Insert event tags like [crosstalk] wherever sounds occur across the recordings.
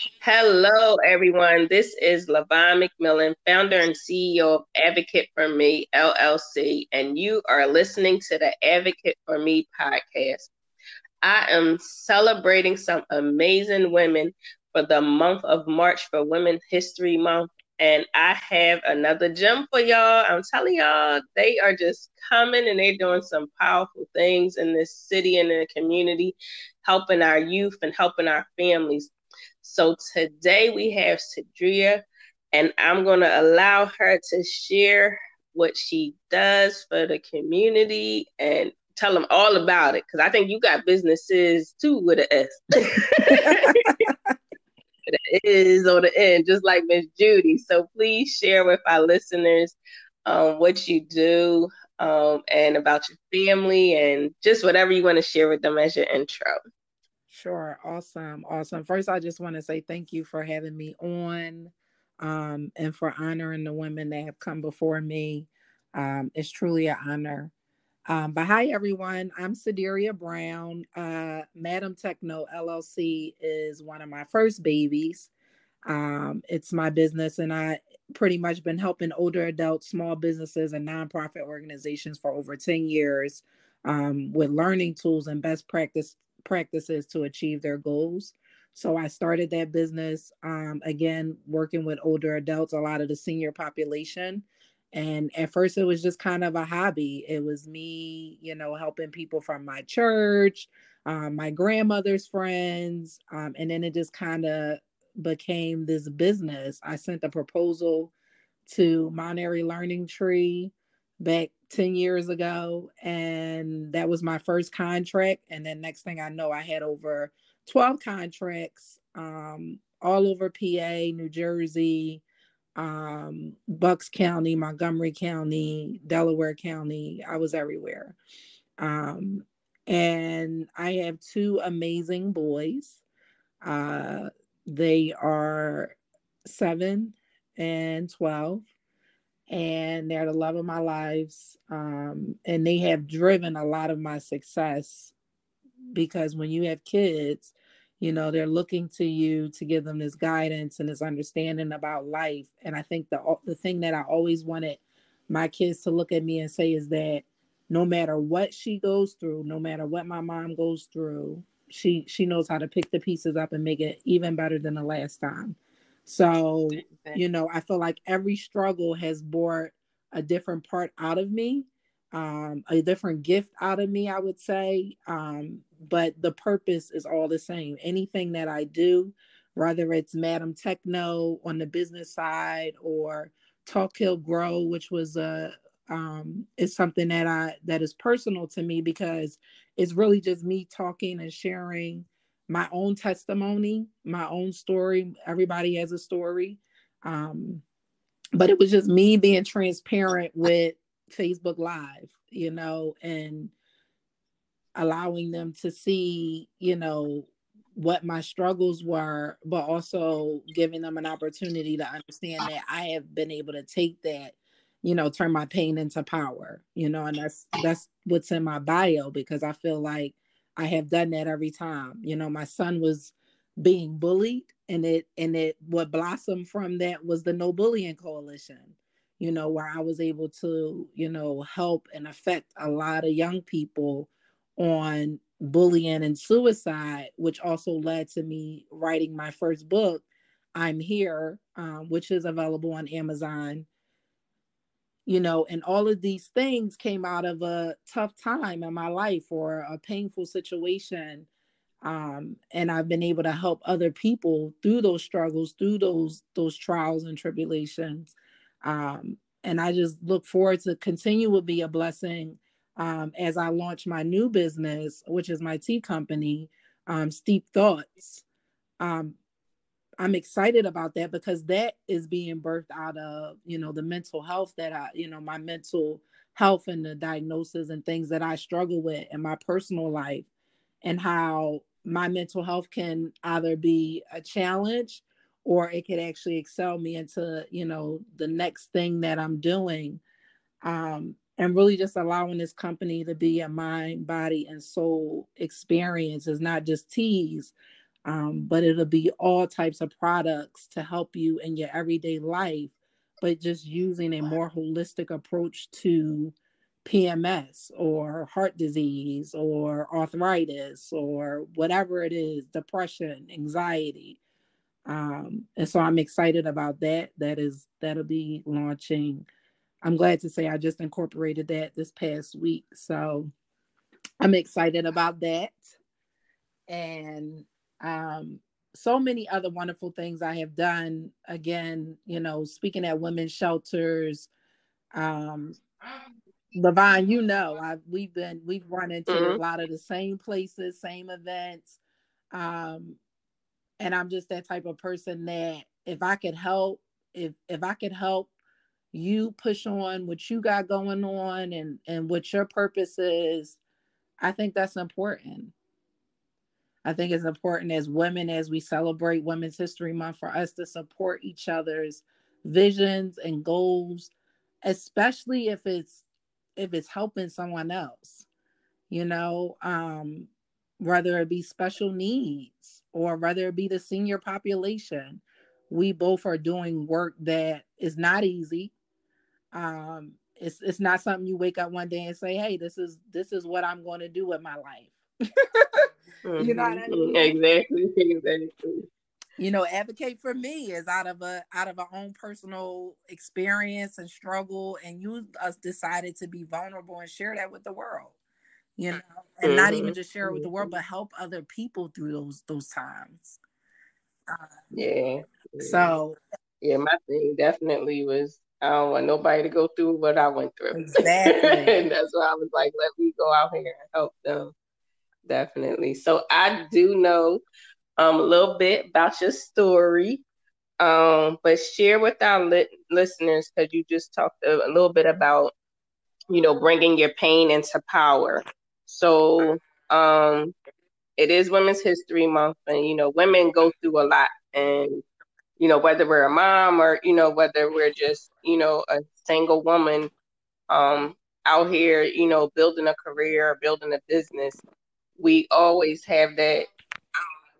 Hello, everyone. This is Lavon McMillan, founder and CEO of Advocate for Me LLC, and you are listening to the Advocate for Me podcast. I am celebrating some amazing women for the month of March for Women's History Month. And I have another gem for y'all. I'm telling y'all, they are just coming and they're doing some powerful things in this city and in the community, helping our youth and helping our families. So today we have Cedria, and I'm going to allow her to share what she does for the community and tell them all about it because I think you got businesses too with an S. [laughs] [laughs] it is on the end, just like Miss Judy. So please share with our listeners um, what you do um, and about your family and just whatever you want to share with them as your intro. Sure. Awesome. Awesome. First, I just want to say thank you for having me on um, and for honoring the women that have come before me. Um, it's truly an honor. Um, but hi, everyone. I'm Sederia Brown. Uh, Madam Techno LLC is one of my first babies. Um, it's my business, and I pretty much been helping older adults, small businesses, and nonprofit organizations for over 10 years um, with learning tools and best practice practices to achieve their goals. So I started that business um, again, working with older adults, a lot of the senior population and at first, it was just kind of a hobby. It was me, you know, helping people from my church, um, my grandmother's friends. Um, and then it just kind of became this business. I sent a proposal to Monterey Learning Tree back 10 years ago. And that was my first contract. And then next thing I know, I had over 12 contracts um, all over PA, New Jersey, um, Bucks County, Montgomery County, Delaware County. I was everywhere. Um, and I have two amazing boys. Uh, they are seven and 12, and they're the love of my lives. Um, and they have driven a lot of my success because when you have kids, you know they're looking to you to give them this guidance and this understanding about life and i think the the thing that i always wanted my kids to look at me and say is that no matter what she goes through no matter what my mom goes through she she knows how to pick the pieces up and make it even better than the last time so you know i feel like every struggle has brought a different part out of me um, a different gift out of me, I would say. Um, but the purpose is all the same. Anything that I do, whether it's Madam Techno on the business side or Talk Heal Grow, which was a um, is something that I that is personal to me because it's really just me talking and sharing my own testimony, my own story. Everybody has a story. Um, but it was just me being transparent with Facebook Live, you know, and allowing them to see, you know, what my struggles were, but also giving them an opportunity to understand that I have been able to take that, you know, turn my pain into power, you know, and that's that's what's in my bio because I feel like I have done that every time. You know, my son was being bullied and it and it what blossomed from that was the no bullying coalition you know, where I was able to, you know, help and affect a lot of young people on bullying and suicide, which also led to me writing my first book, I'm Here, um, which is available on Amazon. You know, and all of these things came out of a tough time in my life or a painful situation. Um, and I've been able to help other people through those struggles, through those those trials and tribulations. Um, and I just look forward to continue to be a blessing um, as I launch my new business, which is my tea company, um, Steep Thoughts. I'm excited about that because that is being birthed out of, you know, the mental health that I, you know, my mental health and the diagnosis and things that I struggle with in my personal life and how my mental health can either be a challenge or it could actually excel me into you know the next thing that i'm doing um, and really just allowing this company to be a mind body and soul experience. Is not just teas Um, but it'll be all types of products to help you in your everyday life, but just using a more holistic approach to PMS or heart disease or arthritis or whatever it is, depression, anxiety. Um, and so I'm excited about that. That is that'll be launching. I'm glad to say I just incorporated that this past week. So I'm excited about that. And um, so many other wonderful things I have done. Again, you know, speaking at women's shelters, um, Levon, you know, I've we've been we've run into mm-hmm. a lot of the same places, same events. Um, and I'm just that type of person that if I could help, if if I could help you push on what you got going on and and what your purpose is, I think that's important. I think it's important as women as we celebrate Women's History Month for us to support each other's visions and goals, especially if it's if it's helping someone else you know um whether it be special needs or whether it be the senior population. We both are doing work that is not easy. Um it's it's not something you wake up one day and say hey this is this is what i'm going to do with my life [laughs] mm-hmm. you know what i mean exactly exactly you know advocate for me is out of a out of our own personal experience and struggle and you us decided to be vulnerable and share that with the world you know and mm-hmm. not even mm-hmm. just share it with the world but help other people through those those times uh, yeah so yeah my thing definitely was I don't want nobody to go through what I went through. [laughs] Exactly. and that's why I was like, let me go out here and help them. Definitely. So I do know um, a little bit about your story, um, but share with our li- listeners because you just talked a, a, little bit about, you know, bringing your pain into power. So um, it is Women's History Month, and you know, women go through a lot, and you know, whether we're a mom or you know, whether we're just you know a single woman um, out here, you know, building a career, building a business, we always have that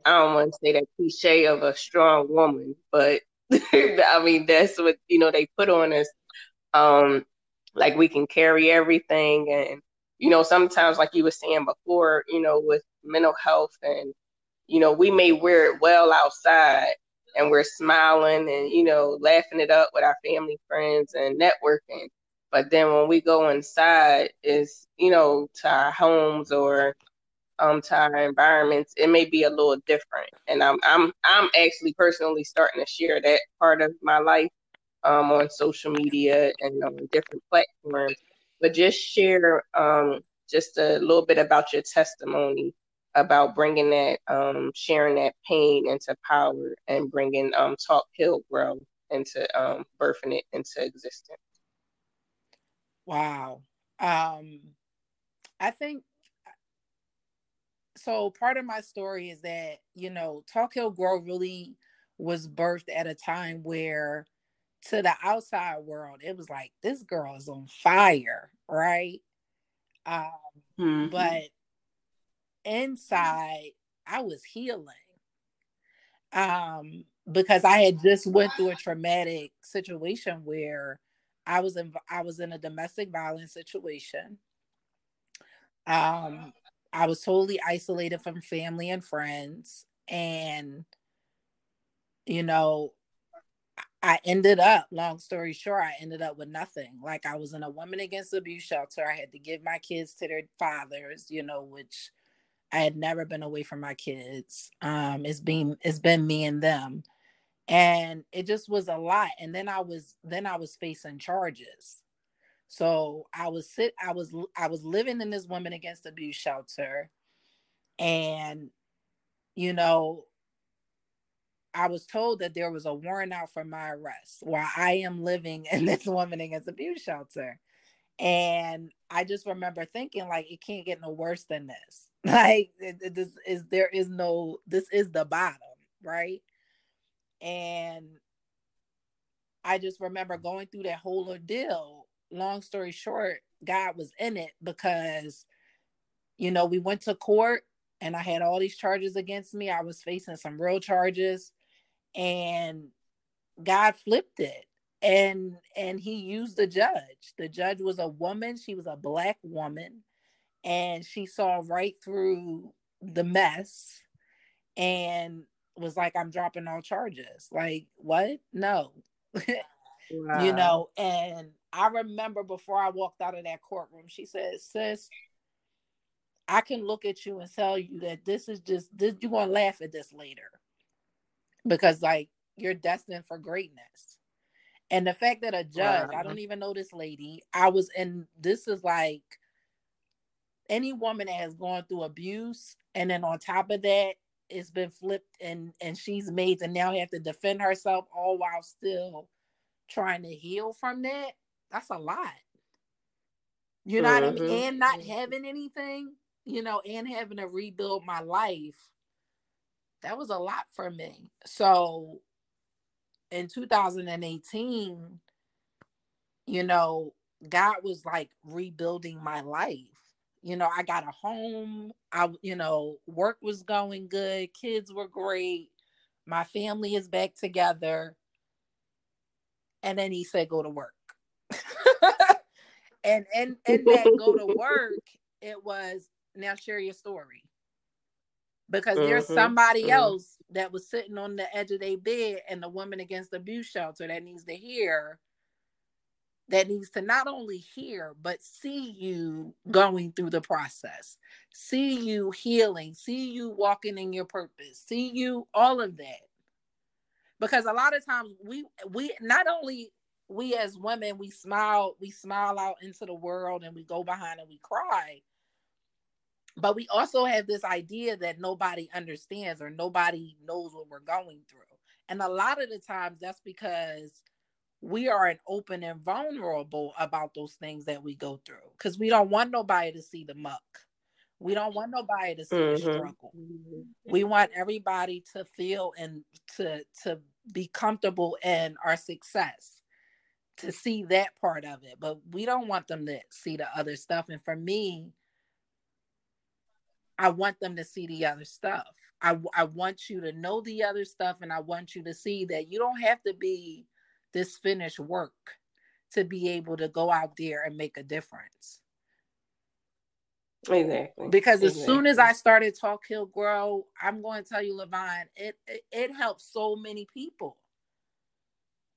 I don't want to say that cliche of a strong woman, but [laughs] I mean that's what you know they put on us. Um, like we can carry everything, and you know sometimes, like you were saying before, you know with mental health, and you know we may wear it well outside, and we're smiling and you know laughing it up with our family, friends, and networking. But then when we go inside, is you know to our homes or um, to our environments, it may be a little different. And I'm I'm I'm actually personally starting to share that part of my life um, on social media and on different platforms. But just share um, just a little bit about your testimony about bringing that, um, sharing that pain into power and bringing um, Talk Heal Grow into um, birthing it into existence. Wow. Um, I think so part of my story is that you know talk heal grow really was birthed at a time where to the outside world it was like this girl is on fire right? Um, mm-hmm. but inside i was healing. Um, because i had just went through a traumatic situation where i was in i was in a domestic violence situation. Um I was totally isolated from family and friends. And, you know, I ended up, long story short, I ended up with nothing. Like I was in a women against abuse shelter. I had to give my kids to their fathers, you know, which I had never been away from my kids. Um, it's been it's been me and them. And it just was a lot. And then I was then I was facing charges. So I was sit I was I was living in this women against abuse shelter and you know I was told that there was a warrant out for my arrest while I am living in [laughs] this women against abuse shelter. And I just remember thinking like it can't get no worse than this. [laughs] Like this is there is no this is the bottom, right? And I just remember going through that whole ordeal long story short, God was in it because, you know, we went to court and I had all these charges against me. I was facing some real charges and God flipped it and and he used the judge. The judge was a woman, she was a black woman and she saw right through the mess and was like I'm dropping all charges. Like, what? No. [laughs] wow. You know, and I remember before I walked out of that courtroom, she said, "Sis, I can look at you and tell you that this is just this you're gonna laugh at this later because like you're destined for greatness. And the fact that a judge, wow. I don't even know this lady, I was in this is like any woman that has gone through abuse, and then on top of that, it's been flipped and and she's made to now have to defend herself all while still trying to heal from that. That's a lot. You know mm-hmm. what I mean? Mm-hmm. And not mm-hmm. having anything you know, and having to rebuild my life, that was a lot for me. So in 2018, you know, God was like rebuilding my life. You know, I got a home. I, you know, work was going good. Kids were great. My family is back together. And then he said, go to work. [laughs] and and and that go to [laughs] work, it was now share your story because mm-hmm. there's somebody mm-hmm. else that was sitting on the edge of their bed and the woman against the abuse shelter that needs to hear that needs to not only hear but see you going through the process see you healing see you walking in your purpose see you all of that because a lot of times we we not only we as women we smile we smile out into the world and we go behind and we cry but we also have this idea that nobody understands or nobody knows what we're going through. And a lot of the times that's because we are an open and vulnerable about those things that we go through because we don't want nobody to see the muck. We don't want nobody to see mm-hmm. the struggle. We want everybody to feel and to to be comfortable in our success, to see that part of it. But we don't want them to see the other stuff. And for me, I want them to see the other stuff. I, I want you to know the other stuff and I want you to see that you don't have to be this finished work to be able to go out there and make a difference. Exactly. Because exactly. as soon as I started Talk Heal Grow, I'm going to tell you, Levon, it, it it helped so many people.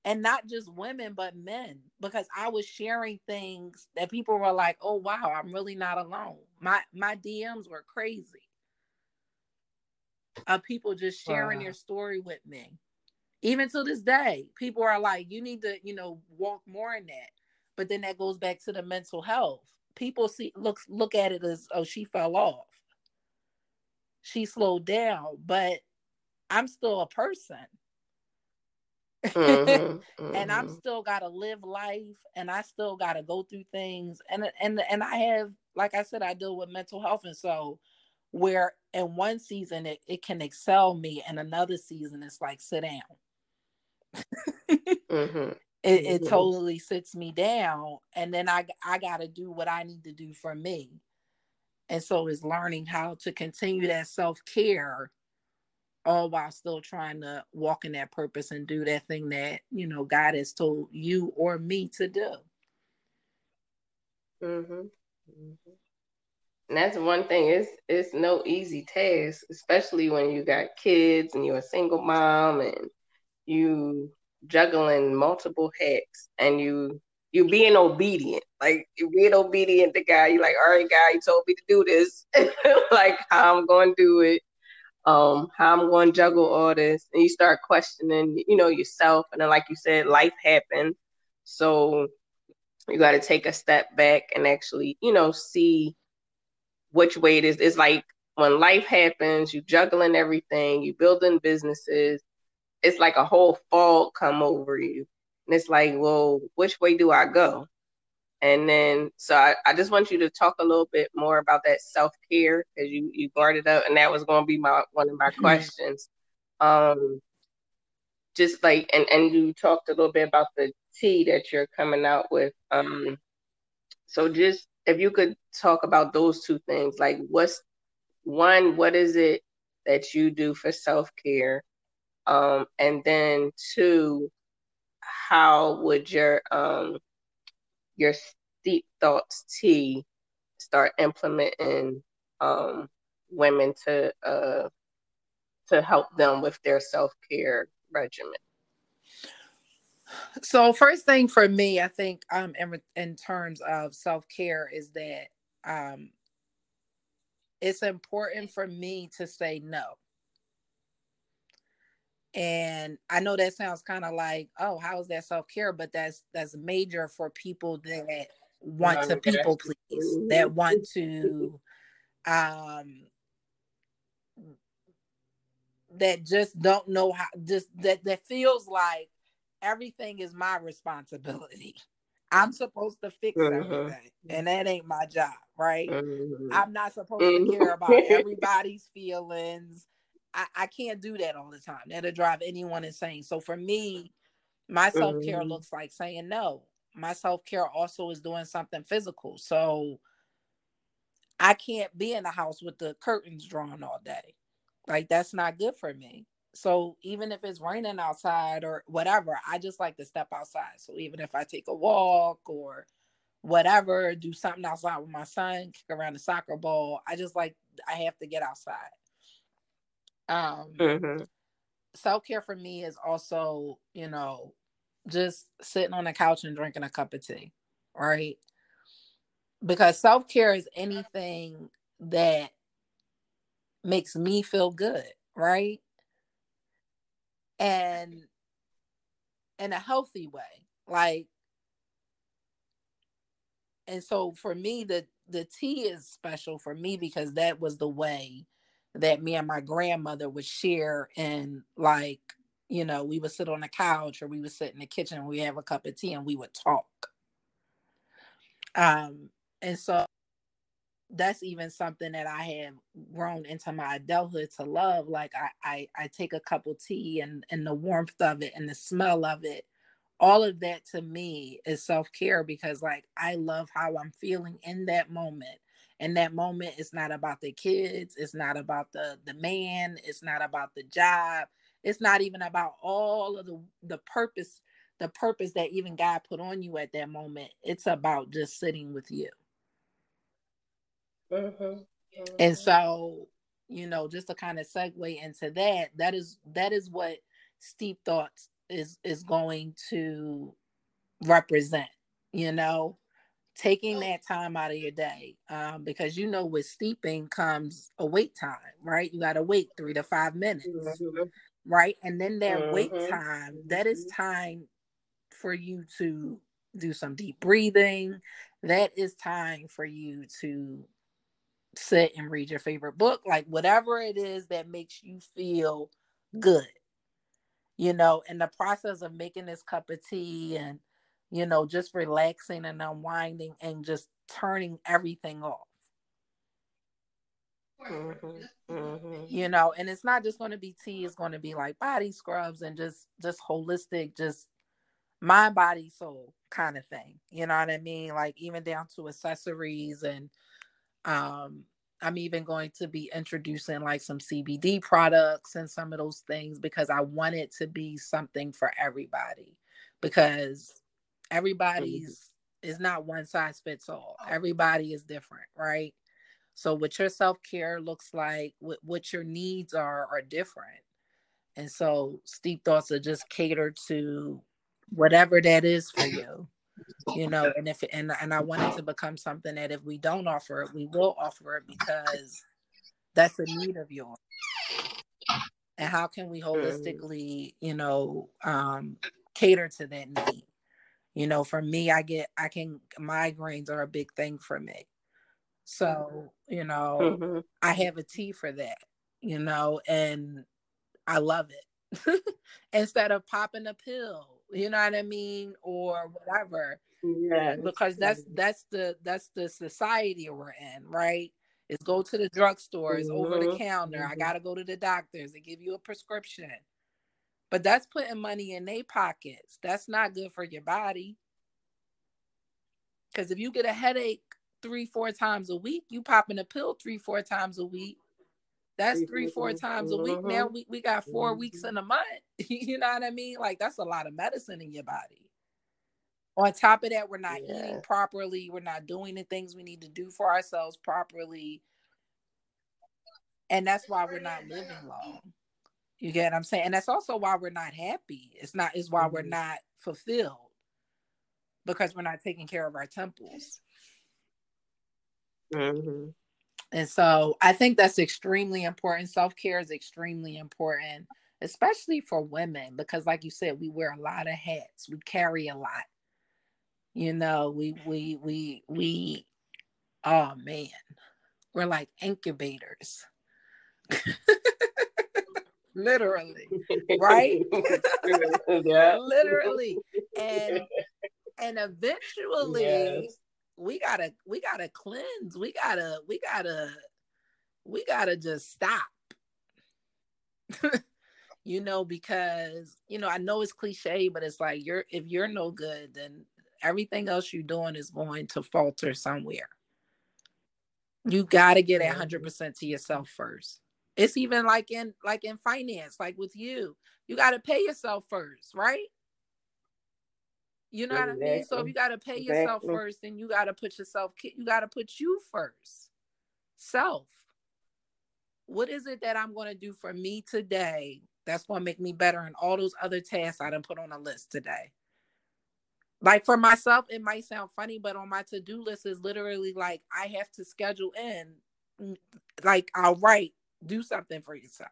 And not just women but men. Because i was sharing things that people were like oh wow i'm really not alone. My my dms were crazy. Of people just sharing wow. their story with me. Even to this day people are like you need to you know walk more in that. But then that goes back to the mental health people see look look at it as oh she fell off she slowed down but i'm still a person mm-hmm, mm-hmm. [laughs] and I'm mm-hmm. still got to live life and I still got to go through things and and and I have like I said I deal with mental health and so where in one season it, it can excel me and another season it's like sit down [laughs] mm-hmm. It, it mm-hmm. totally sits me down and then I I got to do what I need to do for me and so it's learning how to continue that self-care all while still trying to walk in that purpose and do that thing that you know God has told you or me to do. Mm-hmm. Mm-hmm. And that's one thing. It's it's no easy task, especially when you got kids and you're a single mom and you juggling multiple hats and you you being obedient. Like you being obedient to God. You're like, all right, God, you told me to do this. [laughs] like how I'm to do it um, how I'm to juggle all this, and you start questioning, you know, yourself. And then, like you said, life happens, so you got to take a step back and actually, you know, see which way it is. It's like when life happens, you juggling everything, you building businesses. It's like a whole fog come over you, and it's like, well, which way do I go? And then, so I, I just want you to talk a little bit more about that self care because you you brought it up, and that was going to be my one of my mm-hmm. questions. Um, just like, and and you talked a little bit about the tea that you're coming out with. Um, so just if you could talk about those two things, like what's one, what is it that you do for self care? Um, and then two, how would your um your steep thoughts tea start implementing um women to uh to help them with their self care regimen? So first thing for me, I think um in, in terms of self care is that um it's important for me to say no. And I know that sounds kind of like, oh, how is that self care? But that's that's major for people that want to people please, that want to um that just don't know how just that that feels like everything is my responsibility. I'm supposed to fix mm-hmm. everything, and that ain't my job, right? Mm-hmm. I'm not supposed mm-hmm. to care about [laughs] everybody's feelings. I, I, can't do that all the time. That'll drive anyone insane. So for me, my self care mm-hmm. looks like saying no. My self care also is doing something physical. So I can't be in the house with the curtains drawn all day. Like that's not good for me. So even if it's raining outside or whatever, I just like to step outside. So even if I take a walk or whatever, do something outside with my son, kick around the soccer ball, I just like I have to get outside. Um mm-hmm. self-care for me is also, you know, just sitting on the couch and drinking a cup of tea, right? Because self-care is anything that makes me feel good, right? And in a healthy way. Like and so for me the the tea is special for me because that was the way that me and my grandmother would share and like you know we would sit on the couch or we would sit in the kitchen and we have a cup of tea and we would talk um and so that's even something that I have grown into my adulthood to love. Like I, I, I take a cup of tea and and the warmth of it and the smell of it. All of that to me is self care because like I love how I'm feeling in that moment. And that moment it's not about the kids. It's not about the the man. It's not about the job. It's not even about all of the the purpose the purpose that even God put on you at that moment. It's about just sitting with you Mm-hmm. And so, you know, just to kind of segue into that, that is that is what steep thoughts is is going to represent. You know, taking that time out of your day, um, because you know with steeping comes a wait time, right? You got to wait three to five minutes, mm-hmm. right? And then that mm-hmm. wait time, that is mm-hmm. time for you to do some deep breathing. That is time for you to sit and read your favorite book, like whatever it is that makes you feel good. You know, in the process of making this cup of tea and, you know, just relaxing and unwinding and just turning everything off. Mm-hmm, mm-hmm. You know, and it's not just going to be tea, it's going to be like body scrubs and just just holistic, just mind, body, soul kind of thing. You know what I mean? Like even down to accessories and um, I'm even going to be introducing like some CBD products and some of those things because I want it to be something for everybody because everybody's mm-hmm. is not one size fits all. Everybody is different, right? So what your self-care looks like, what, what your needs are are different. And so steep thoughts are just catered to whatever that is for you you know and if and and i want it to become something that if we don't offer it we will offer it because that's a need of yours and how can we mm-hmm. holistically you know um cater to that need you know for me i get i can migraines are a big thing for me so you know mm-hmm. i have a tea for that you know and i love it [laughs] instead of popping a pill you know what i mean or whatever yeah because that's that's the that's the society we're in right is go to the drugstores mm-hmm. over the mm-hmm. counter mm-hmm. i gotta go to the doctors and give you a prescription but that's putting money in their pockets that's not good for your body because if you get a headache three four times a week you popping a pill three four times a week That's three, four times a week. Mm-hmm. Now we, we got 4 mm-hmm. weeks in a month. [laughs] you know what I mean? Like that's a lot of medicine in your body. On top of that, we're not yeah. eating properly. We're not doing the things we need to do for ourselves properly. And that's why we're not living long. You get what I'm saying? And that's also why we're not happy. It's not is why mm-hmm. we're not fulfilled because we're not taking care of our temples. Mm-hmm. And so I think that's extremely important. Self care is extremely important, especially for women, because like you said, we wear a lot of hats, we carry a lot. You know, we we we we oh man, we're like incubators. [laughs] Literally, right? [laughs] yeah. Literally. And and eventually yes. we gotta we gotta cleanse. We gotta we gotta we gotta just stop. [laughs] you know, because you know, I know it's cliche, but it's like you're if you're no good, then everything else you're doing is going to falter somewhere. You got to get a hundred percent to yourself first. It's even like in like in finance, like with you, you got to pay yourself first, right? You know exactly. what I mean? So if you got to pay exactly. yourself first, then you got to put yourself, you got to put you first. Self. What is it that I'm going to do for me today that's going to make me better in all those other tasks I didn't put on a list today? Like for myself, it might sound funny, but on my to do list is literally like I have to schedule in, mm, like I'll write, do something for yourself.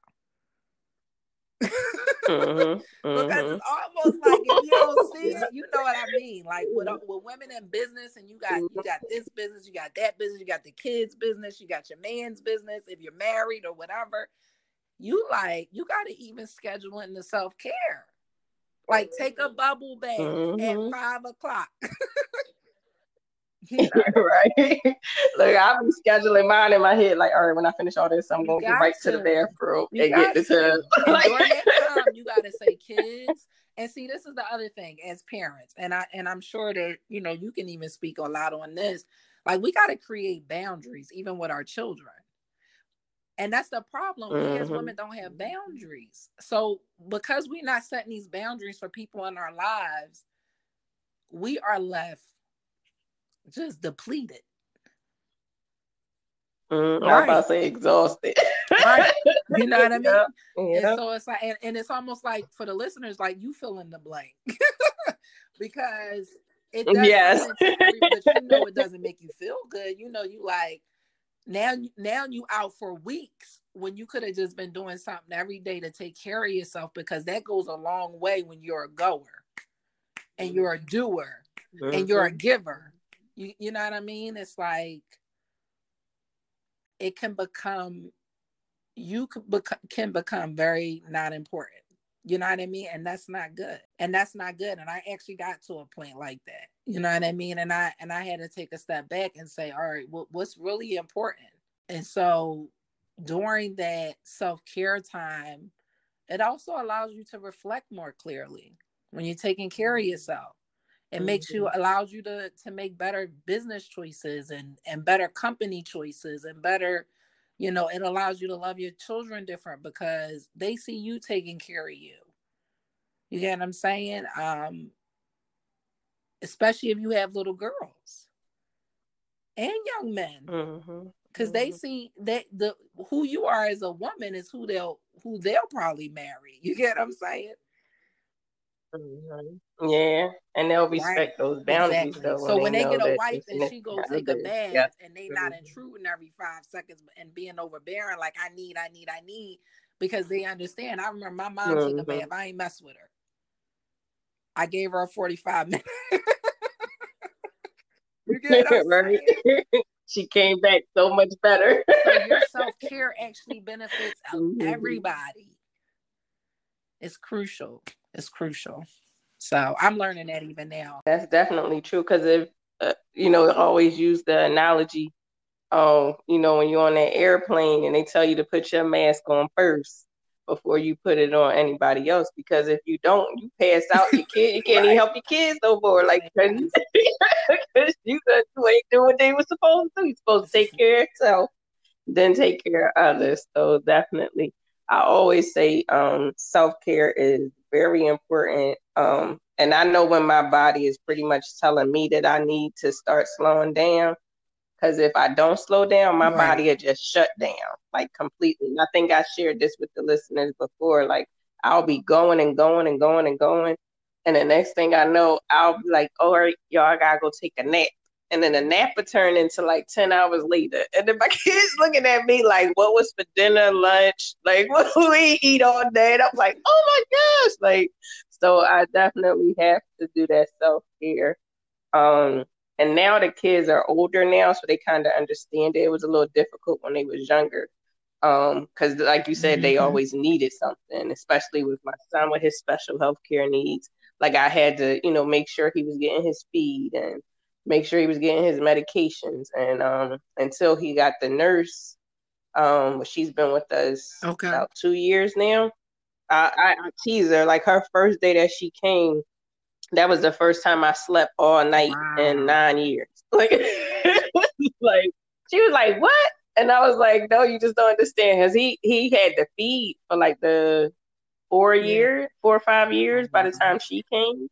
mm-hmm, [laughs] because mm-hmm. it's almost like if you don't see [laughs] it, you know what I mean. Like with, uh, with women in business, and you got you mm-hmm. got this business, you got that business, you got the kids' business, you got your man's business. If you're married or whatever, you like you got to even schedule in the self care. Like take a bubble bath mm-hmm. at five o'clock. [laughs] [laughs] [laughs] right. Look, I'll be scheduling mine in my head, like, all right, when I finish all this, I'm going to get right to. to the bathroom you and get the tub. [laughs] like, time, you got to say kids. And see, this is the other thing as parents, and I and I'm sure that you know you can even speak a lot on this. Like we got to create boundaries, even with our children. And that's the problem. Mm-hmm. We as mm-hmm. women don't have boundaries. So because we're not setting these boundaries for people in our lives, we are left just depleted. Mm, right. I'm about to say exhausted. right. [laughs] You know what I mean? And so it's like, and, and, it's almost like for the listeners, like you fill in the blank [laughs] because it does yes. but you know it doesn't make you feel good. You know, you like now now you out for weeks when you could have just been doing something every day to take care of yourself because that goes a long way when you're a goer and you're a doer mm-hmm. and you're a mm-hmm. giver you, you know what i mean it's like it can become you can become, can become very not important you know what I mean? And that's not good. And that's not good. And I actually got to a point like that. You know what I mean? And I and I had to take a step back and say, all right, well, what's really important? And so during that self-care time, it also allows you to reflect more clearly when you're taking care of yourself. It mm-hmm. makes you mm-hmm. allows you to to make better business choices and and better company choices and better you know it allows you to love your children different because they see you taking care of you you get what i'm saying um especially if you have little girls and young men because mm-hmm. they mm-hmm. see that the who you are as a woman is who they'll who they'll probably marry you get what i'm saying Mm-hmm. Yeah, and they'll respect right. those boundaries. Exactly. Though, so when they, they get a wife and she goes take a bath yeah. and they not intruding every five seconds and being overbearing, like I need, I need, I need, because they understand. I remember my mom mm-hmm. took a mm-hmm. bath. I ain't mess with her. I gave her a forty five minutes. [laughs] you get [laughs] right? [laughs] she came back so much better. so your self care actually benefits mm-hmm. everybody. It's crucial is crucial. So I'm learning that even now. That's definitely true because if uh, you know, always use the analogy. Um, you know, when you're on that airplane and they tell you to put your mask on first before you put it on anybody else, because if you don't, you pass out your [laughs] kid. You can't right. even help your kids no more. Like because [laughs] you, you ain't doing what they were supposed to do. You're supposed to take care of yourself. then take care of others. So definitely, I always say um, self care is very important. Um, and I know when my body is pretty much telling me that I need to start slowing down. Because if I don't slow down, my right. body will just shut down like completely. And I think I shared this with the listeners before. Like I'll be going and going and going and going. And the next thing I know, I'll be like, all right, y'all, I gotta go take a nap and then the nap would turn into like 10 hours later. And then my [laughs] kids looking at me like, what was for dinner, lunch? Like, [laughs] what do we eat all day? And I'm like, oh my gosh. Like, so I definitely have to do that self care. Um, and now the kids are older now, so they kind of understand it. It was a little difficult when they was younger. Um, because like you said, mm-hmm. they always needed something, especially with my son with his special health care needs. Like I had to, you know, make sure he was getting his feed and make sure he was getting his medications. And um, until he got the nurse, um, she's been with us okay. about two years now. I, I, I tease her like her first day that she came. That was the first time I slept all night wow. in nine years. [laughs] Like, like she was like, "What?" And I was like, "No, you just don't understand." Cause he he had to feed for like the four yeah. years, four or five years by the time she came.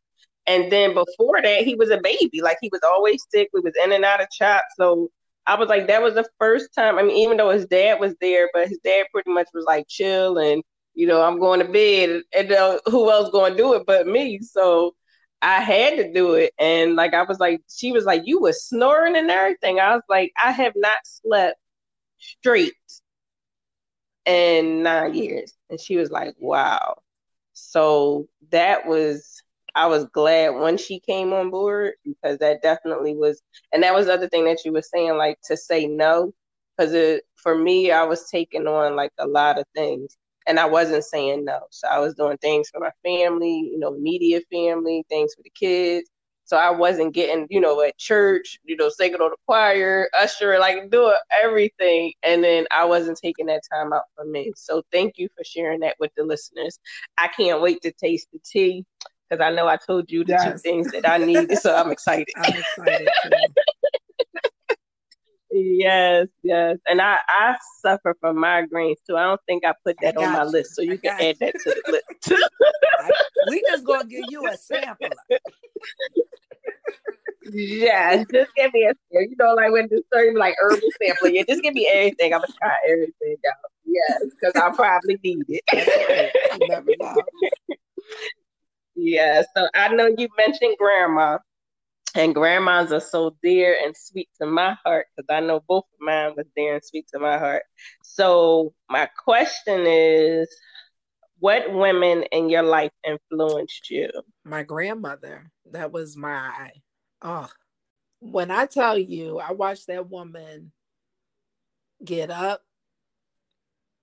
And then before that, he was a baby. Like he was always sick. We was in and out of CHOP. So I was like, that was the first time. I mean, even though his dad was there, but his dad pretty much was like chill and you know, I'm going to bed, and uh, who else going to do it but me? So I had to do it, and like I was like, she was like, you was snoring and everything. I was like, I have not slept straight in nine years, and she was like, wow. So that was I was glad when she came on board because that definitely was, and that was the other thing that you were saying, like to say no, because it for me, I was taking on like a lot of things, and I wasn't saying no. So I was doing things for my family, you know, media family, things for the kids. So I wasn't getting, you know, at church, you know, singing on the choir, usher, like doing everything. And then I wasn't taking that time out for me. So thank you for sharing that with the listeners. I can't wait to taste the tea because I know I told you the yes. two things that I need, so I'm excited. [laughs] I'm excited [laughs] yes, yes, and I I suffer from migraines too. I don't think I put that I on my you. list, so you I can add you. that to the list. [laughs] we just gonna give you a sample. yeah, just give me a you know, like when the story like herbal sampling. Yeah, just give me everything. I'm gonna try everything out. Yes, because I probably need it. Yeah, so I know you mentioned grandma, and grandmas are so dear and sweet to my heart because I know both of mine was dear and sweet to my heart. So my question is, what women in your life influenced you? My grandmother. That was my oh. When I tell you, I watched that woman get up.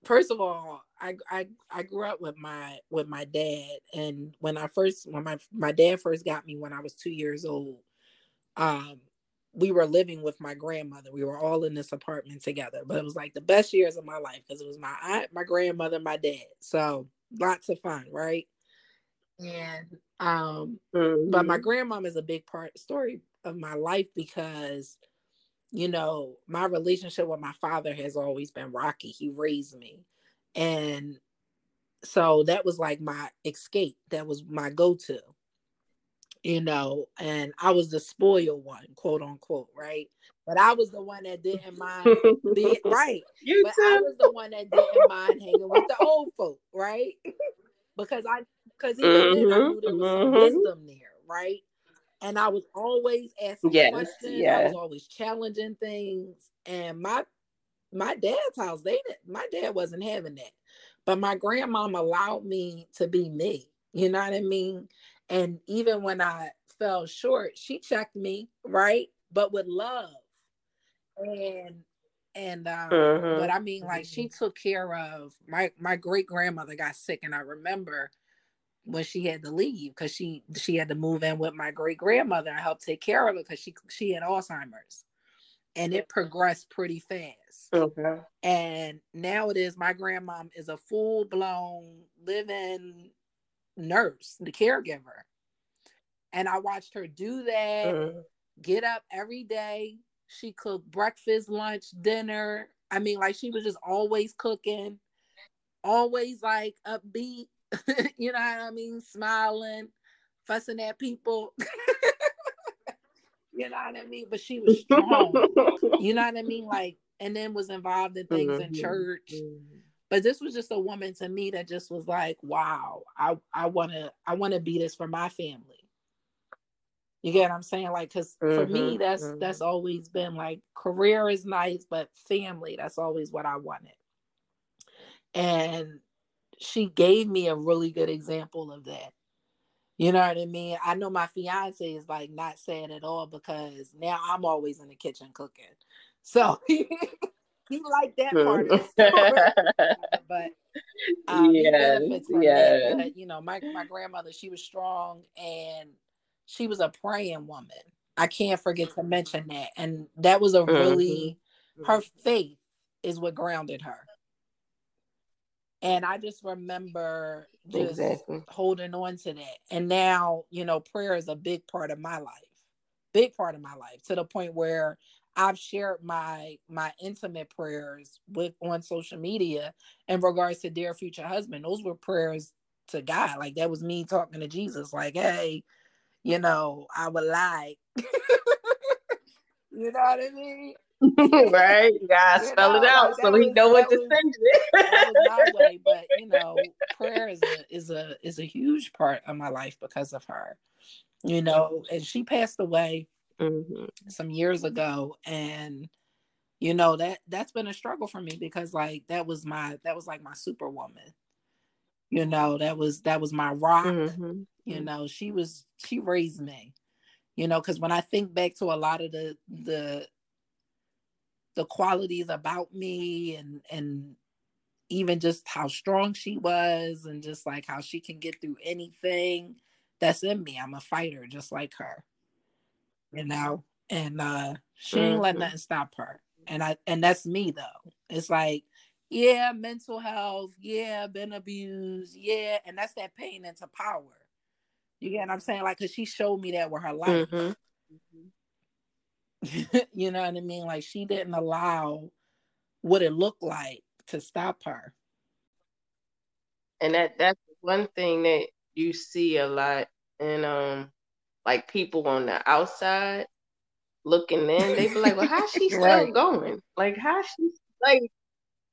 First of all, I, I I grew up with my with my dad, and when I first when my my dad first got me when I was two years old, um, we were living with my grandmother. We were all in this apartment together, but it was like the best years of my life because it was my aunt, my grandmother, my dad. So lots of fun, right? And um, mm-hmm. but my mm-hmm. grandmom is a big part story of my life because you know my relationship with my father has always been rocky. He raised me and so that was like my escape. That was my go to, you know. And I was the spoiled one, quote unquote, right? But I was the one that didn't mind being [laughs] right. You but too. I was the one that didn't mind hanging with the old folk, right? because I, because even mm-hmm, then I knew there was mm-hmm. some wisdom there, right? And I was always asking yes, questions. Yes. I was always challenging things. And my my dad's house, they my dad wasn't having that. But my grandmom allowed me to be me. You know what I mean? And even when I fell short, she checked me, right? But with love. And and um, uh-huh. but I mean like she took care of my my great grandmother got sick and I remember when she had to leave because she she had to move in with my great grandmother and help take care of her because she she had Alzheimer's and it progressed pretty fast. Okay. And now it is my grandmom is a full blown living nurse, the caregiver. And I watched her do that, uh-huh. get up every day. She cooked breakfast, lunch, dinner. I mean, like she was just always cooking, always like upbeat, [laughs] you know what I mean, smiling, fussing at people. [laughs] you know what I mean? But she was strong. [laughs] you know what I mean? Like, and then was involved in things mm-hmm. in church. Mm-hmm. But this was just a woman to me that just was like, wow, I, I wanna I wanna be this for my family. You get what I'm saying? Like, because mm-hmm, for me, mm-hmm, that's mm-hmm. that's always been like career is nice, but family, that's always what I wanted. And she gave me a really good example of that. You know what I mean? I know my fiance is like not sad at all because now I'm always in the kitchen cooking. [laughs] So he, liked that part of [laughs] the story. but um, yes, yes. But, you know, my, my grandmother, she was strong and she was a praying woman. I can't forget to mention that. And that was a mm-hmm. really, mm-hmm. her faith is what grounded her. And I just remember just exactly. holding on to that. And now, you know, prayer is a big part of my life. Big part of my life to the point where I've shared my my intimate prayers with on social media in regards to dear future husband. Those were prayers to God. Like that was me talking to Jesus, like, hey, you know, I would like. [laughs] you know what I mean? [laughs] [laughs] right, you gotta spell know, it out like so he know what to was, send you. that was my [laughs] way, but you know, prayer is a is a is a huge part of my life because of her. You know, and she passed away mm-hmm. some years ago, and you know that that's been a struggle for me because like that was my that was like my superwoman. You know, that was that was my rock. Mm-hmm. You mm-hmm. know, she was she raised me. You know, because when I think back to a lot of the the the qualities about me and and even just how strong she was and just like how she can get through anything that's in me. I'm a fighter just like her. You know? And uh she ain't mm-hmm. let nothing stop her. And I and that's me though. It's like yeah, mental health, yeah, been abused, yeah, and that's that pain into power. You get what I'm saying? Like, cause she showed me that with her life. Mm-hmm. [laughs] you know what I mean? Like, she didn't allow what it looked like to stop her. And that that's one thing that you see a lot in um like people on the outside looking in, they be like, Well, how's she [laughs] still right. going? Like how she like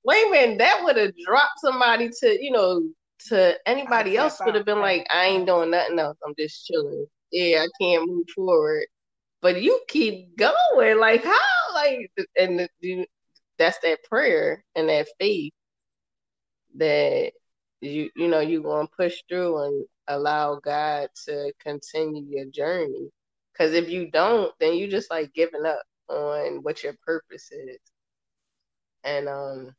wait a minute, that would have dropped somebody to, you know, to anybody else would have been like, I ain't doing nothing else. I'm just chilling. Yeah, I can't move forward. But you keep going. Like how? Like and the, that's that prayer and that faith that you you know you're gonna push through and allow God to continue your journey. Cause if you don't, then you just like giving up on what your purpose is. And um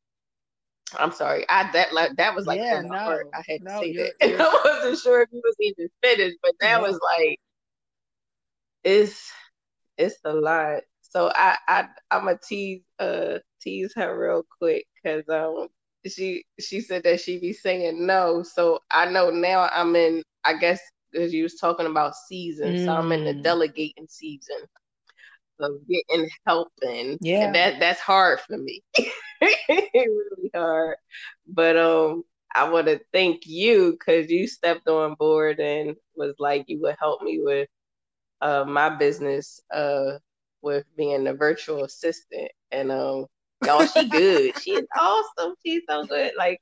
I'm sorry. I that like that was like yeah, no. I had no, to say that. [laughs] You're... I wasn't sure if he was even finished, but that yeah. was like it's it's a lot. So I I I'm gonna tease uh tease her real quick because um she she said that she be saying no. So I know now I'm in I guess because you was talking about season, mm. so I'm in the mm. delegating season of getting helping. Yeah, and that that's hard for me. [laughs] really hard. But um, I want to thank you because you stepped on board and was like you would help me with uh my business uh with being a virtual assistant and um y'all she good she is awesome she's so good like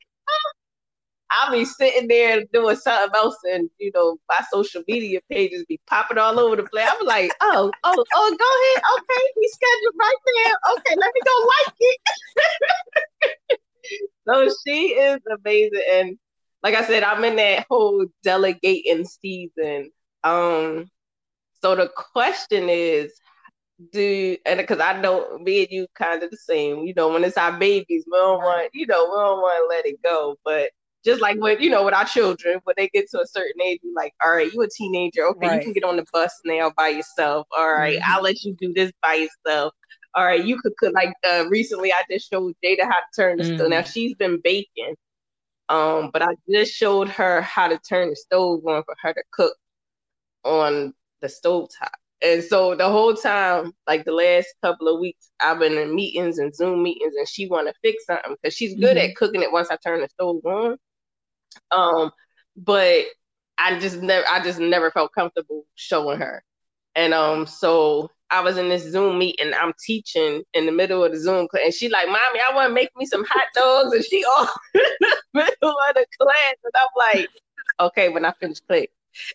I'll be sitting there doing something else, and you know, my social media pages be popping all over the place. I'm like, oh, oh, oh, go ahead. Okay, we scheduled right there. Okay, let me go like it. [laughs] so she is amazing, and like I said, I'm in that whole delegating season. Um, so the question is, do and because I know me and you kind of the same. You know, when it's our babies, we don't want, you know, we don't want to let it go, but just like with you know with our children when they get to a certain age you're like all right you a teenager okay right. you can get on the bus now by yourself all right, mm-hmm. i'll let you do this by yourself all right you could cook like uh, recently i just showed jada how to turn the mm-hmm. stove now she's been baking um but i just showed her how to turn the stove on for her to cook on the stove top And so the whole time, like the last couple of weeks, I've been in meetings and Zoom meetings, and she want to fix something because she's good mm-hmm. at cooking it once I turn the stove on. Um, but I just never, I just never felt comfortable showing her. And um, so I was in this Zoom meeting. I'm teaching in the middle of the Zoom, class, and she like, "Mommy, I want to make me some hot dogs," and she all [laughs] in the middle of the class, and I'm like, "Okay," when I finish click,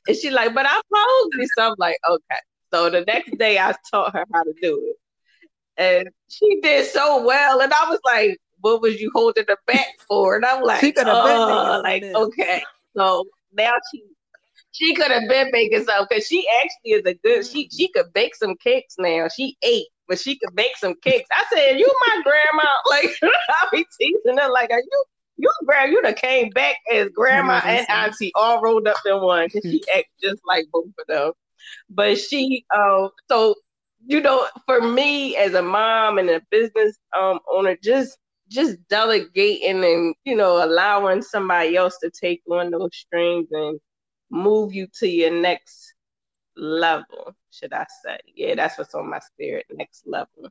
and she like, "But I posed me," so I'm like, "Okay." So the next day, I taught her how to do it, and she did so well, and I was like, "What was you holding her back for?" And I'm like, she "Oh, like okay." So now she she could have been making some because she actually is a good. She she could bake some cakes now. She ate, but she could bake some cakes. I said, "You my grandma?" [laughs] Like [laughs] I be teasing her, like, "Are you you grandma? You done came back as grandma and auntie all rolled up in one." Cause she [laughs] act just like both of them. But she, um, so you know, for me as a mom and a business um owner, just just delegating and you know allowing somebody else to take on those strings and move you to your next level, should I say. Yeah, that's what's on my spirit, next level.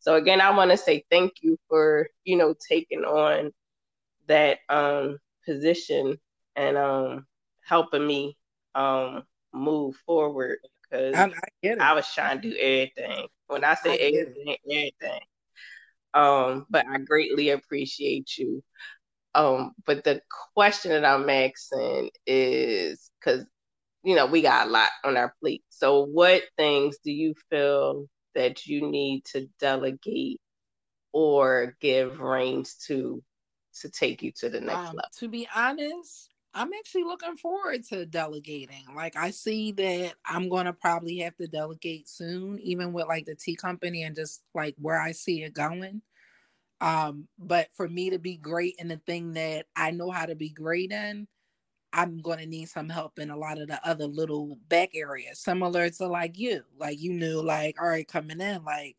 So again, I want to say thank you for, you know, taking on that um position and um helping me um move forward because I, I, I, was trying to do everything. When I say I everything, everything. Um, but I greatly appreciate you um, but the question that I'm asking is because you know we got a lot on our plate. So what things do you feel that you need to delegate or give reins to to take you to the next um, level? To be honest, I'm actually looking forward to delegating. Like I see that I'm gonna probably have to delegate soon, even with like the tea company and just like where I see it going. Um, but for me to be great in the thing that I know how to be great in, I'm going to need some help in a lot of the other little back areas, similar to like you. Like you knew, like, all right, coming in, like.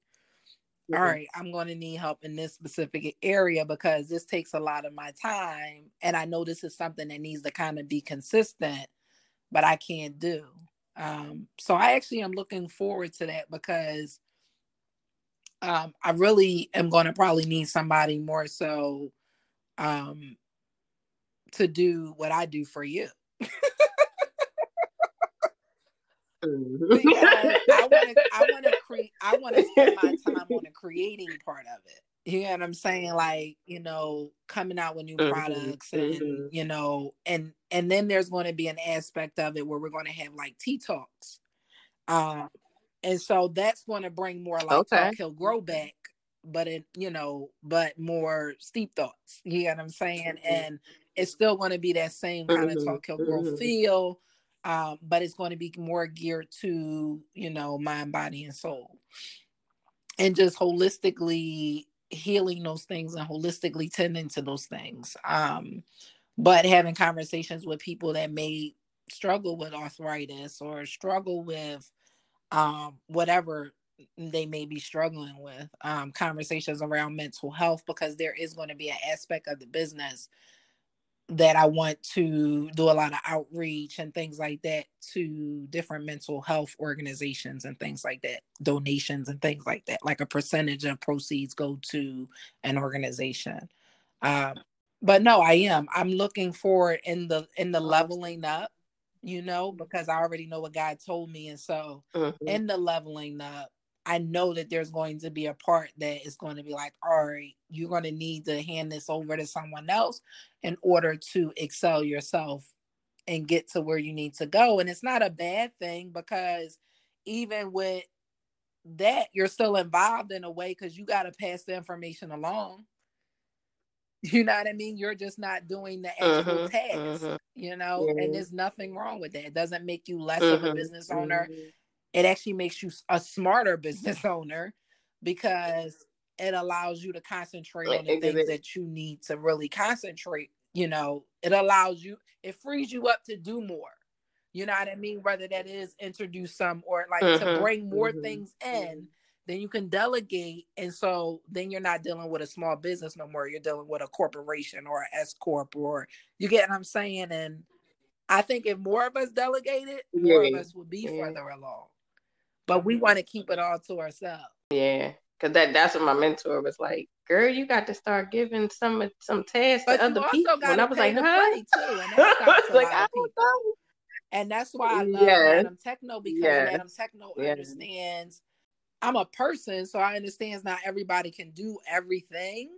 All right, I'm going to need help in this specific area because this takes a lot of my time. And I know this is something that needs to kind of be consistent, but I can't do. Um, so I actually am looking forward to that because um, I really am going to probably need somebody more so um, to do what I do for you. [laughs] [laughs] I want to, I want to create, I want to spend my time on the creating part of it. You know what I'm saying? Like, you know, coming out with new mm-hmm. products and, mm-hmm. you know, and, and then there's going to be an aspect of it where we're going to have like tea talks. Um, and so that's going to bring more like okay. talk he'll grow back but it you know but more steep thoughts you know what i'm saying mm-hmm. and it's still going to be that same kind mm-hmm. of talk he'll grow mm-hmm. feel um, but it's going to be more geared to you know mind body and soul and just holistically healing those things and holistically tending to those things. Um, but having conversations with people that may struggle with arthritis or struggle with um, whatever they may be struggling with, um, conversations around mental health, because there is going to be an aspect of the business that I want to do a lot of outreach and things like that to different mental health organizations and things like that, donations and things like that. Like a percentage of proceeds go to an organization. Um, but no, I am. I'm looking forward in the in the leveling up you know, because I already know what God told me. And so mm-hmm. in the leveling up, I know that there's going to be a part that is going to be like, all right, you're going to need to hand this over to someone else in order to excel yourself and get to where you need to go. And it's not a bad thing because even with that, you're still involved in a way because you got to pass the information along. [laughs] You know what I mean? You're just not doing the actual mm-hmm, task, mm-hmm. you know, mm-hmm. and there's nothing wrong with that. It doesn't make you less of a mm-hmm, business owner. Mm-hmm. It actually makes you a smarter [laughs] business owner because it allows you to concentrate on the things that you need to really concentrate. You know, it allows you, it frees you up to do more. You know what I mean? Whether that is introduce some or like to mm-hmm, bring more things in then you can delegate and so then you're not dealing with a small business no more you're dealing with a corporation or an s corp or you get what i'm saying and i think if more of us delegated more yeah. of us would be yeah. further along but we want to keep it all to ourselves. Yeah, because that that's what my mentor was like. Girl, you got to start giving some some tasks but to other people. And I was like, huh? Too, and [laughs] was like, I don't know. And that's why I love yes. Madam TechKnow because yes. Madam TechKnow yes. understands I'm a person, so I understand not everybody can do everything.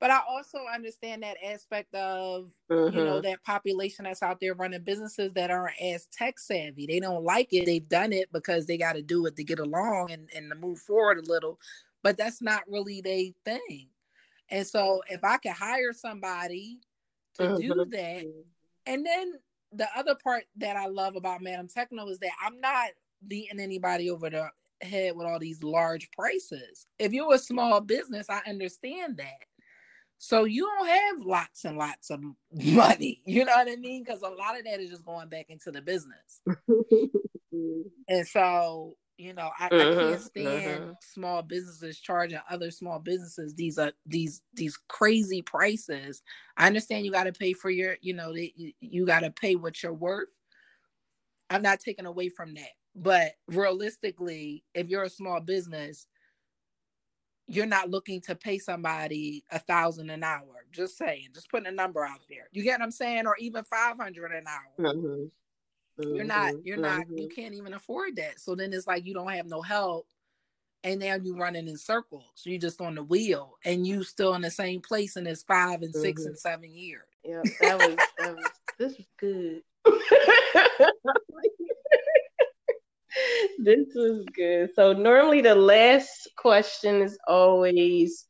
But I also understand that aspect of mm-hmm. you know mm-hmm. that population that's out there running businesses that aren't as tech savvy. They don't like it. They've done it because they got to do it to get along and, and to move forward a little. But that's not really their thing. And so if I could hire somebody to mm-hmm. do that, and then the other part that I love about Madam TechKnow is that I'm not beating anybody over the head with all these large prices. If you're a small business, I understand that. So you don't have lots and lots of [laughs] money. You know what I mean? Because a lot of that is just going back into the business. [laughs] and so, you know, I, uh-huh, I can't mm-hmm, stand uh-huh. small businesses charging other small businesses these are uh, these these crazy prices. I understand you got to pay for your, you know, you, you got to pay what you're worth. I'm not taking away from that. But realistically, if you're a small business, you're not looking to pay somebody a thousand an hour. Just saying, just putting a number out there. You get what I'm saying, or even five hundred an hour. Mm-hmm. You're not. You're mm-hmm. not. You can't even afford that. So then it's like you don't have no help, and now you're running in circles. You're just on the wheel, and you still in the same place, and it's five and 6 mm-hmm. and seven years. Yeah, that was. that was this was good. [laughs] [laughs] this is good. So normally the last question is always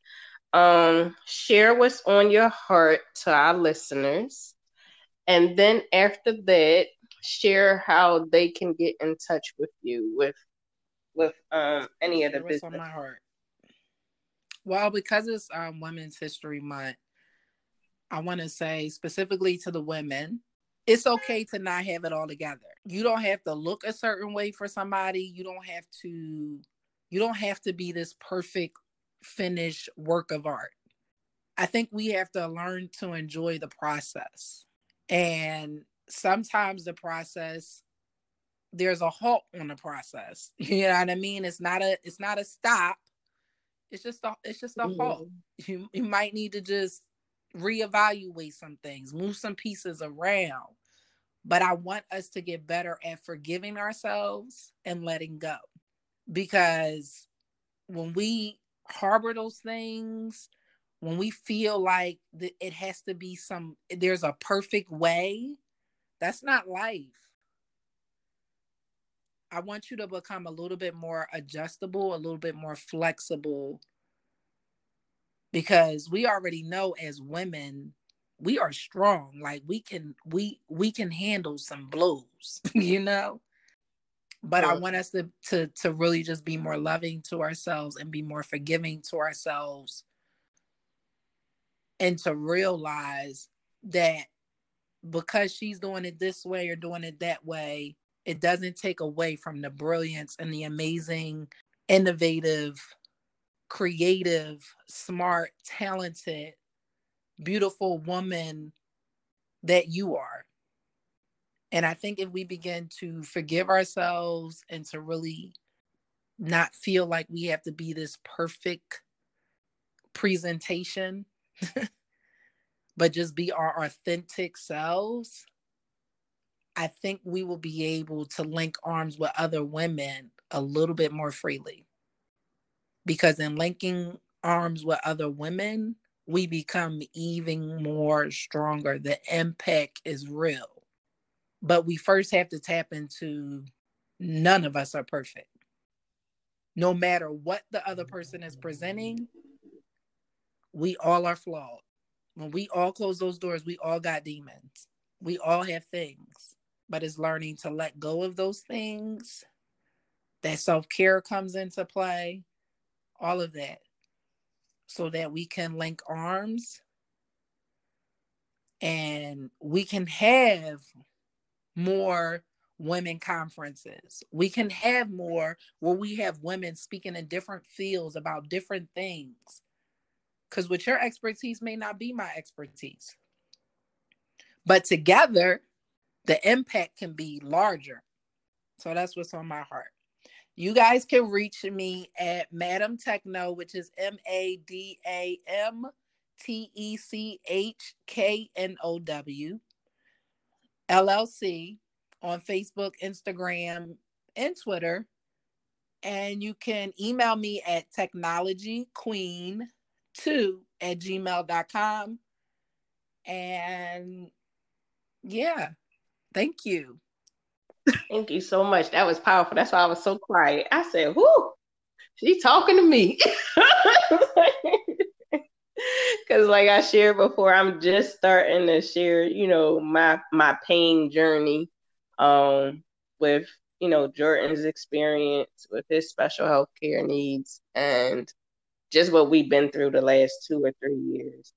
um, share what's on your heart to our listeners. And then after that, share how they can get in touch with you with with um any of the business. on my heart. Well, because it's um Women's History Month, I want to say specifically to the women it's okay to not have it all together. You don't have to look a certain way for somebody. You don't have to you don't have to be this perfect finished work of art. I think we have to learn to enjoy the process. And sometimes the process there's a halt on the process. [laughs] You know what I mean? It's not a it's not a stop. It's just a it's just a mm-hmm. halt. You you might need to just reevaluate some things, move some pieces around. But I want us to get better at forgiving ourselves and letting go. Because when we harbor those things, when we feel like it has to be some, there's a perfect way, that's not life. I want you to become a little bit more adjustable, a little bit more flexible because we already know as women we are strong like we can we we can handle some blows [laughs] you know? But i want us to to to really just be more loving to ourselves and be more forgiving to ourselves and to realize that because she's doing it this way or doing it that way it doesn't take away from the brilliance and the amazing innovative creative, smart, talented, beautiful woman that you are. And I think if we begin to forgive ourselves and to really not feel like we have to be this perfect presentation, [laughs] but just be our authentic selves, I think we will be able to link arms with other women a little bit more freely because in linking arms with other women, we become even more stronger. The impact is real. But we first have to tap into none of us are perfect. No matter what the other person is presenting, we all are flawed. When we all close those doors, we all got demons. We all have things, but it's learning to let go of those things. That self care comes into play all of that, so that we can link arms and we can have more women conferences. We can have more where we have women speaking in different fields about different things. Because what your expertise may not be my expertise. But together, the impact can be larger. So that's what's on my heart. You guys can reach me at Madam TechKnow, which is M A D A M T E C H K N O W LLC on Facebook, Instagram, and Twitter. And you can email me at technologyqueen2 at gmail.com. And yeah, thank you. Thank you so much. That was powerful. That's why I was so quiet. I said, whoo, she's talking to me. [laughs] Cause like I shared before, I'm just starting to share, you know, my my pain journey um with, you know, Jordan's experience with his special health care needs and just what we've been through the last two or three years.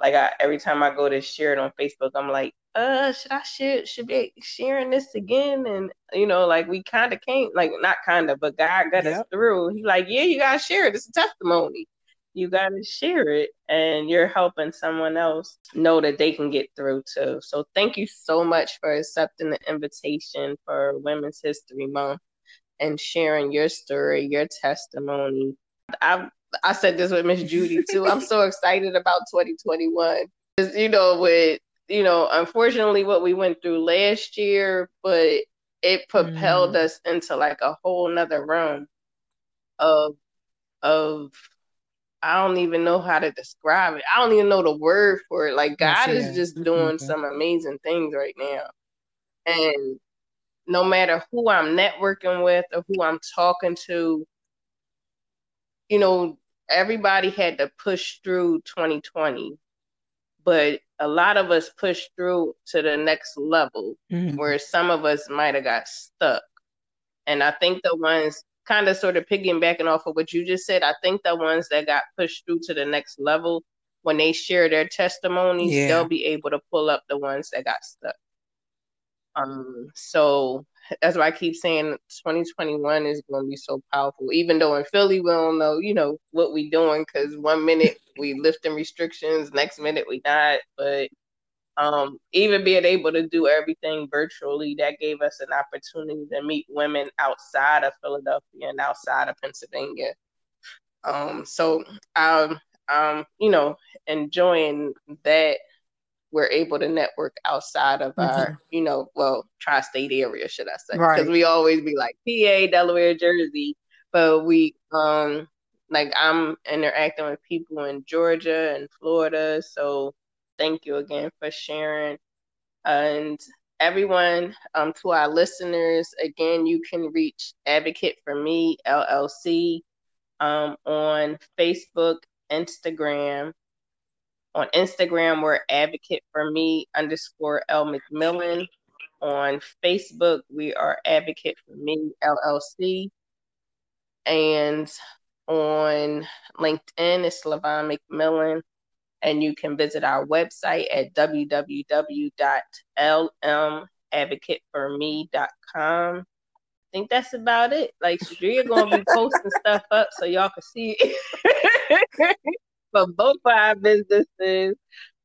Like I every time I go to share it on Facebook, I'm like, uh, should I share should be sharing this again? And you know, like we kind of came, like not kind of, but God got yep. us through. He's like, yeah, you gotta share it. It's a testimony. You gotta share it, and you're helping someone else know that they can get through too. So thank you so much for accepting the invitation for Women's History Month and sharing your story, your testimony. I I said this with Miss Judy too. I'm so [laughs] excited about 2021. You know, with you know, unfortunately, what we went through last year, but it propelled mm. us into like a whole nother realm of of I don't even know how to describe it. I don't even know the word for it. Like God is just doing some amazing things right now. And no matter who I'm networking with or who I'm talking to, you know, everybody had to push through 2020 but a lot of us pushed through to the next level mm-hmm. where some of us might have got stuck. And I think the ones kind of sort of piggybacking off of what you just said, I think the ones that got pushed through to the next level, when they share their testimonies, yeah. they'll be able to pull up the ones that got stuck. Um, so that's why I keep saying 2021 is going to be so powerful. Even though in Philly we don't know, you know, what we doing because one minute we lifting restrictions, next minute we not. But um, even being able to do everything virtually, that gave us an opportunity to meet women outside of Philadelphia and outside of Pennsylvania. Um, so I'm, um, you know, enjoying that we're able to network outside of mm-hmm. our, you know, well, tri-state area, should I say? Because right. we always be like PA, Delaware, Jersey, but we, um, like I'm interacting with people in Georgia and Florida. So thank you again for sharing. And everyone, um, to our listeners, again, you can reach Advocate for Me LLC um, on Facebook, Instagram, on Instagram, we're advocate for me underscore L McMillan. On Facebook, we are advocate for me LLC. And on LinkedIn, it's Lavon McMillan. And you can visit our website at www.lmadvocateforme.com. I think that's about it. Like, going to be posting stuff up so y'all can see it. [laughs] for both of our businesses.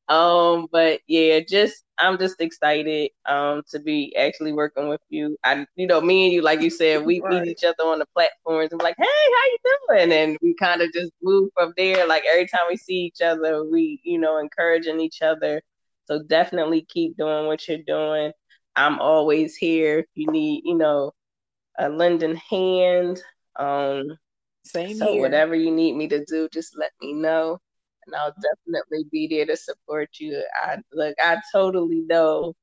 Um, but yeah, just I'm just excited um to be actually working with you. I you know, me and you, like you said, we right. meet each other on the platforms and like, hey, how you doing? And we kind of just move from there. Like every time we see each other, we, you know, encouraging each other. So definitely keep doing what you're doing. I'm always here if you need, you know, a lending hand. Um same so here. whatever you need me to do, just let me know. And I'll definitely be there to support you. I look, I totally know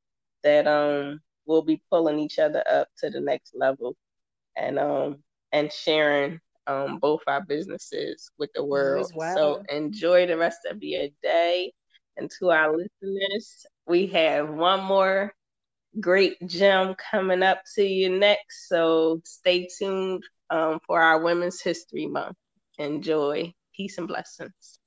that um we'll be pulling each other up to the next level and um and sharing um both our businesses with the world. Well. So enjoy the rest of your day. And to our listeners, we have one more great gem coming up to you next. So stay tuned um, for our Women's History Month. Enjoy. Peace and blessings.